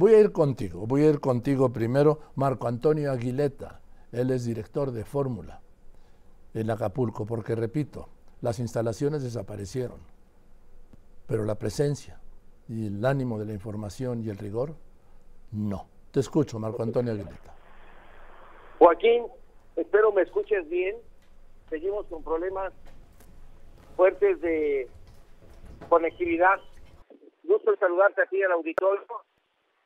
Voy a ir contigo, voy a ir contigo primero, Marco Antonio Aguileta, él es director de Fórmula en Acapulco, porque repito, las instalaciones desaparecieron, pero la presencia y el ánimo de la información y el rigor, no. Te escucho, Marco Antonio Aguileta. Joaquín, espero me escuches bien. Seguimos con problemas fuertes de conectividad. Gusto saludarte aquí al auditorio.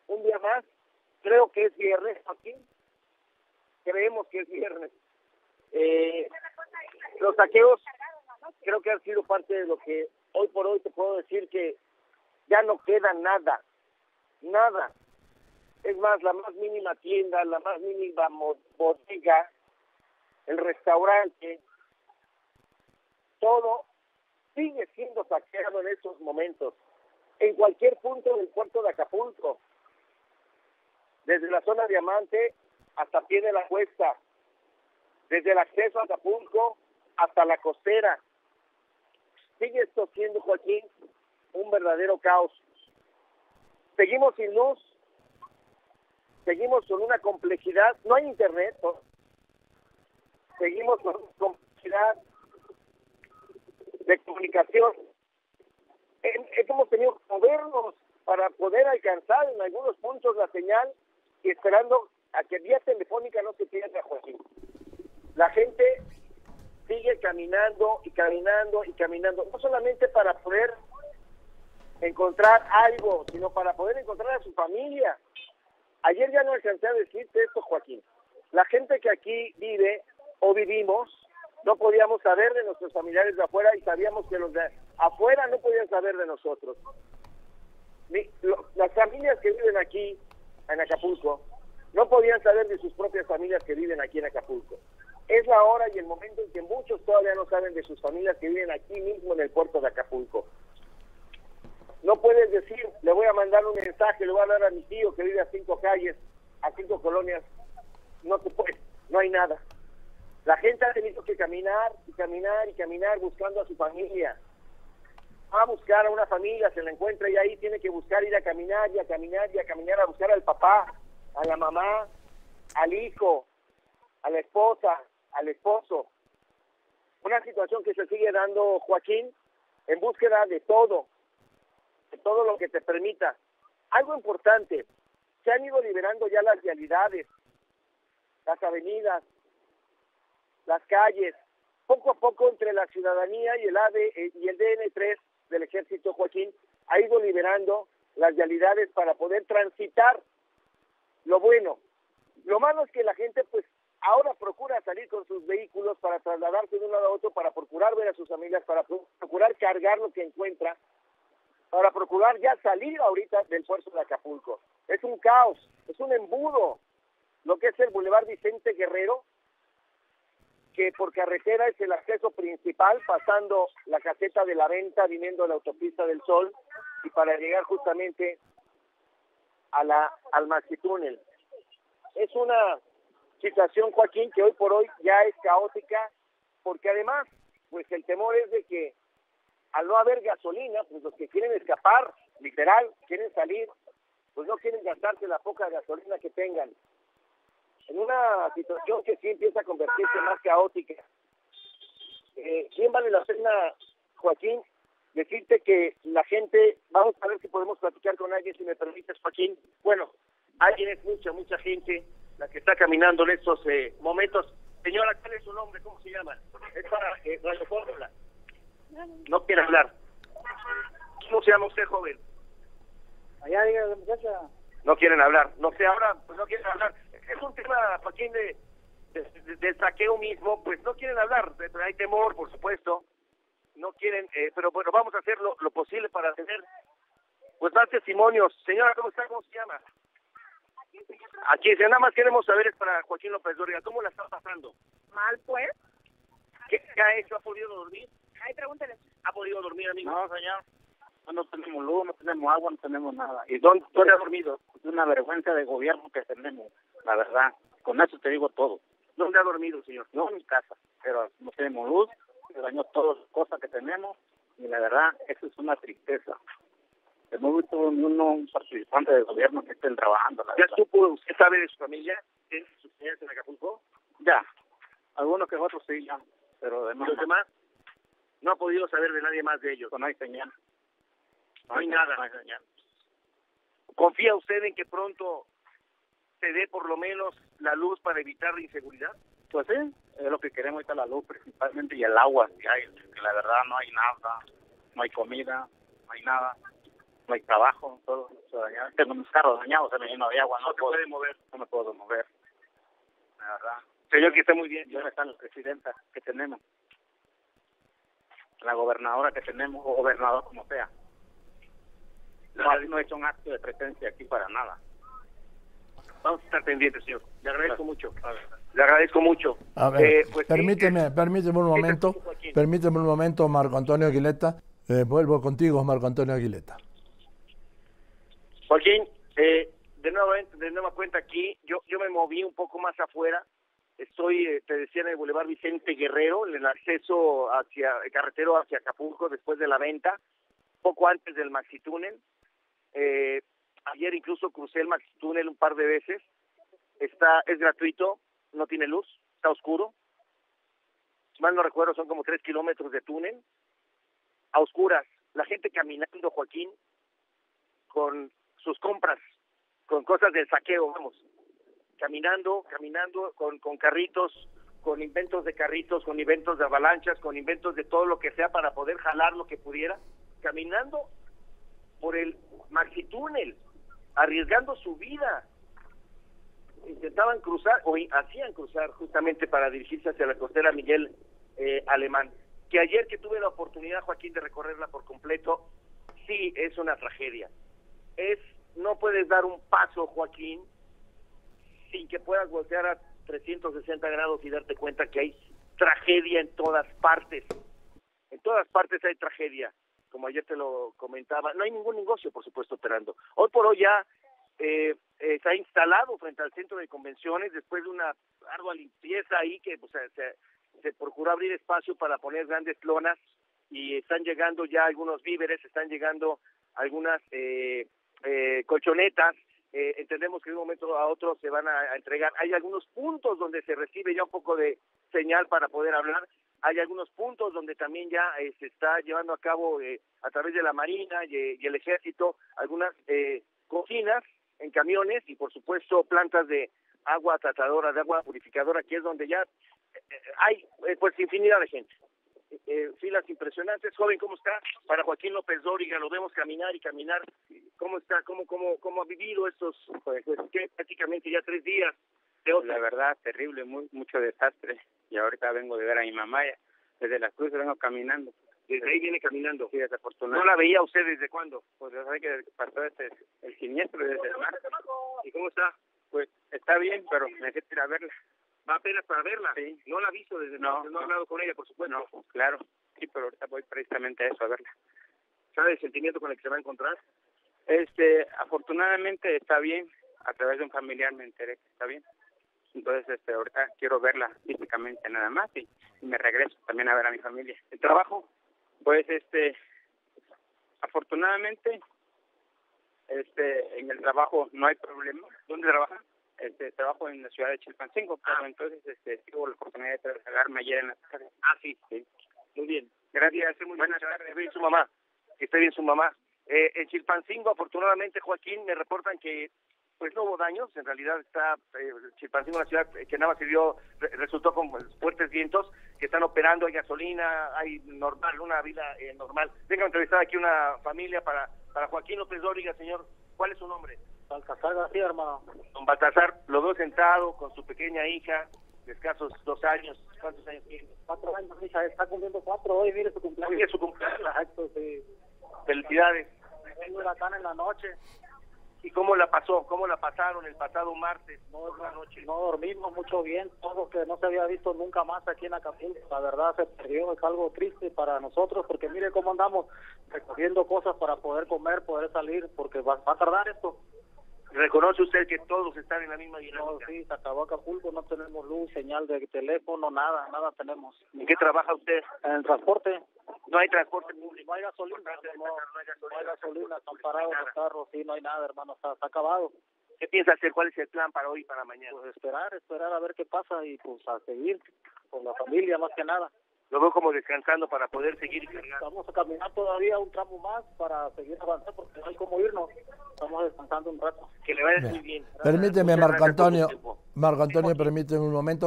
Un día más. Creo que es viernes, Joaquín. Creemos que es viernes. Eh, los saqueos creo que han sido parte de lo que hoy por hoy te puedo decir que ya no queda nada, nada. Es más, la más mínima tienda, la más mínima bodega, el restaurante, todo sigue siendo saqueado en estos momentos, en cualquier punto del puerto de Acapulco, desde la zona diamante hasta pie de la cuesta, desde el acceso a Acapulco hasta la costera. Sigue esto siendo, Joaquín, un verdadero caos. Seguimos sin luz, seguimos con una complejidad, no hay internet, seguimos con una complejidad de comunicación. Hemos tenido que movernos para poder alcanzar en algunos puntos la señal y esperando a que vía telefónica no se pierda, Joaquín. La gente sigue caminando y caminando y caminando, no solamente para poder encontrar algo, sino para poder encontrar a su familia. Ayer ya no alcancé a decirte esto, Joaquín. La gente que aquí vive o vivimos, no podíamos saber de nuestros familiares de afuera y sabíamos que los de afuera no podían saber de nosotros. las familias que viven aquí, en Acapulco, no podían saber de sus propias familias que viven aquí en Acapulco. Es la hora y el momento en que muchos todavía no saben de sus familias que viven aquí mismo en el puerto de Acapulco. No puedes decir, le voy a mandar un mensaje, le voy a dar a mi tío que vive a cinco calles, a cinco colonias. No se puede, no hay nada. La gente ha tenido que caminar y caminar y caminar buscando a su familia. Va a buscar a una familia, se la encuentra y ahí tiene que buscar ir a caminar y a caminar y a caminar a buscar al papá, a la mamá, al hijo, a la esposa, al esposo. Una situación que se sigue dando, Joaquín, en búsqueda de todo, de todo lo que te permita. Algo importante, se han ido liberando ya las realidades, las avenidas, las calles, poco a poco entre la ciudadanía y el AD eh, y el DN3 del ejército Joaquín ha ido liberando las realidades para poder transitar lo bueno. Lo malo es que la gente pues ahora procura salir con sus vehículos para trasladarse de un lado a otro, para procurar ver a sus amigas, para procurar cargar lo que encuentra, para procurar ya salir ahorita del puerto de Acapulco. Es un caos, es un embudo. Lo que es el Boulevard Vicente Guerrero, que por carretera es el acceso principal, pasando la caseta de la venta, viniendo a la autopista del Sol, y para llegar justamente a la, al Maxitúnel. Es una situación, Joaquín, que hoy por hoy ya es caótica, porque además, pues el temor es de que al no haber gasolina, pues los que quieren escapar, literal, quieren salir, pues no quieren gastarse la poca gasolina que tengan. En una situación que sí empieza a convertirse más caótica. Eh, ¿Quién vale la pena, Joaquín, decirte que la gente, vamos a ver si podemos platicar con alguien, si me permites, Joaquín. Bueno, alguien es mucha, mucha gente la que está caminando en estos eh, momentos. Señora, ¿cuál es su nombre? ¿Cómo se llama? Es para eh, Radio Fórmula. No quiere hablar. ¿Cómo se llama usted, joven? Allá, diga, muchacha. No quieren hablar. No sé, ahora, pues no quieren hablar. Es un tema, Joaquín, de, de, saqueo mismo, pues no quieren hablar. Hay temor, por supuesto. No quieren, eh, pero bueno, vamos a hacer lo, lo posible para tener pues más testimonios. Señora, ¿cómo está? ¿Cómo se llama? Aquí, nada más queremos saber es para Joaquín López Dóriga, ¿cómo la está pasando? Mal, pues. ¿Qué, ha hecho? ¿Ha podido dormir? Ay, pregúntale. ¿Ha podido dormir, amigo? No, señor. No, tenemos luz, no tenemos agua, no tenemos nada. ¿Y dónde, dónde ha dormido? Es una vergüenza de gobierno que tenemos, la verdad. Con eso te digo todo. ¿Dónde ha dormido, señor? No en mi casa, pero no tenemos luz, se dañó todas las cosas que tenemos y la verdad, eso es una tristeza. hemos visto un participante del gobierno que estén trabajando. ¿Ya supo, usted sabe de su familia? ¿Tiene sus familiares en Acapulco? Ya, algunos que otros sí, ya, pero demás. ¿Los demás? No ha podido saber de nadie más de ellos. No hay señal. No hay nada. ¿Confía usted en que pronto se dé por lo menos la luz para evitar la inseguridad? Pues sí, es lo que queremos ahorita la luz principalmente y el agua, que la verdad no hay nada, no hay comida, no hay nada, no hay trabajo, todo se dañado. Tengo mis carros dañados, se me llenó de agua, no, No puedo, puede mover. no me puedo mover, la verdad. Señor, que esté muy bien. Y ahora está la presidenta que tenemos, la gobernadora que tenemos, o gobernador como sea. No, ha- no he hecho un acto de presencia aquí para nada. Vamos a estar pendientes, señor. Le agradezco mucho. Le agradezco mucho. A ver, Eh, pues permíteme, eh, permíteme un ¿qué te momento, permíteme un momento, Marco Antonio Aguileta. Eh, vuelvo contigo, Marco Antonio Aguileta. Joaquín, eh, de nuevo, de nueva cuenta aquí, yo yo me moví un poco más afuera. Estoy, eh, te decía, en el Boulevard Vicente Guerrero, en el acceso hacia el carretero hacia Acapulco después de la venta, poco antes del Maxi Túnel. Eh, ayer incluso crucé el Maxi Túnel un par de veces. Está, es gratuito, no tiene luz, está oscuro. Si mal no recuerdo, son como tres kilómetros de túnel. A oscuras, la gente caminando, Joaquín, con sus compras, con cosas del saqueo, vamos, caminando, caminando con, con carritos, con inventos de carritos, con inventos de avalanchas, con inventos de todo lo que sea para poder jalar lo que pudiera, caminando por el maxitúnel, arriesgando su vida. Intentaban cruzar, o hacían cruzar justamente para dirigirse hacia la costera Miguel eh, Alemán. Que ayer que tuve la oportunidad, Joaquín, de recorrerla por completo, sí es una tragedia es no puedes dar un paso, Joaquín, sin que puedas voltear a 360 grados y darte cuenta que hay tragedia en todas partes. En todas partes hay tragedia, como ayer te lo comentaba. No hay ningún negocio, por supuesto, operando. Hoy por hoy ya eh, ha instalado frente al centro de convenciones después de una ardua limpieza ahí que pues, se, se, procuró abrir espacio para poner grandes lonas y están llegando ya algunos víveres, están llegando algunas eh, eh, colchonetas. Eh, entendemos que de un momento a otro se van a entregar. Hay algunos puntos donde se recibe ya un poco de señal para poder hablar. Hay algunos puntos donde también ya eh, se está llevando a cabo eh, a través de la Marina y, y el Ejército algunas eh, cocinas en camiones y por supuesto plantas de agua tratadora, de agua purificadora, que es donde ya eh, eh, hay eh, pues infinidad de gente eh, filas impresionantes. Joven, ¿cómo está? Para Joaquín López Dóriga, lo vemos caminar y caminar. ¿Cómo está? ¿Cómo, cómo, cómo ha vivido estos, pues, que prácticamente ya tres días La verdad, terrible, muy, mucho desastre. Y ahorita vengo de ver a mi mamá, ya, desde las cruces vengo caminando. Desde ahí viene caminando. Sí, ¿No desafortunadamente. la veía usted desde cuándo? Pues desde que pasó este, el siniestro desde el mar. ¿Y cómo está? Pues está bien, pero necesito ir a verla. Va apenas para verla. Sí. No la ha visto desde No, no, no no. hablado con ella, por supuesto. No, claro. Sí, pero ahorita voy precisamente a eso, a verla. ¿Sabe el sentimiento con el que se va a encontrar? Este, afortunadamente está bien. A través de un familiar me enteré que está bien. Entonces, este, ahorita quiero verla físicamente nada más y, y me regreso también a ver a mi familia. ¿El trabajo? Pues, este, afortunadamente, este, en el trabajo no hay problema. ¿Dónde trabaja? Este, trabajo en la ciudad de Chilpancingo, pero Ah. entonces, este, tuve la oportunidad de trasladarme ayer en la tarde. Ah, sí. Sí. Muy bien. Gracias. Muy Buenas bien. Tardes. bien su mamá. Que esté bien su mamá. Eh, en Chilpancingo, afortunadamente, Joaquín, me reportan que pues no hubo daños. En realidad está eh, Chilpancingo, una ciudad que nada más se vio, re- resultó con fuertes vientos, que están operando, hay gasolina, hay normal, una vida eh, normal. Venga a entrevistar aquí una familia para, para Joaquín López Dóriga, señor. ¿Cuál es su nombre? Baltasar García, hermano. Don Baltasar, lo veo sentado con su pequeña hija, de escasos dos años. ¿Cuántos años tiene? Cuatro años, hija, está cumpliendo cuatro hoy, mire su Hoy cumpleaños. es su cumpleaños. Exacto, sí. Felicidades. Un huracán en la noche, ¿Y cómo la pasó? ¿Cómo la pasaron el pasado martes no, la noche? no dormimos mucho bien, todo que no se había visto nunca más aquí en Acapulco. La verdad se perdió, es algo triste para nosotros, porque mire cómo andamos recogiendo cosas para poder comer, poder salir, porque va, va a tardar esto. ¿Reconoce usted que todos están en la misma No, dinámica? sí, se acabó Acapulco, no tenemos luz, señal de teléfono, nada, nada tenemos. ¿En qué trabaja usted? En el transporte, No hay transporte público. no hay gasolina, no, No hay no hay gasolina, están parados los carros, sí, no hay nada, hermano, está, está acabado. ¿Qué piensa hacer? ¿Cuál es el plan para hoy y para mañana? Pues esperar, esperar a ver qué pasa y pues a seguir con la familia más que nada. Lo veo como descansando para poder seguir cargando. Vamos a caminar todavía un tramo más para seguir avanzando porque no hay como irnos. Estamos descansando un rato. Que le vaya muy Bien. bien. Permíteme, Marco Antonio. Marco Antonio, permíteme un momento.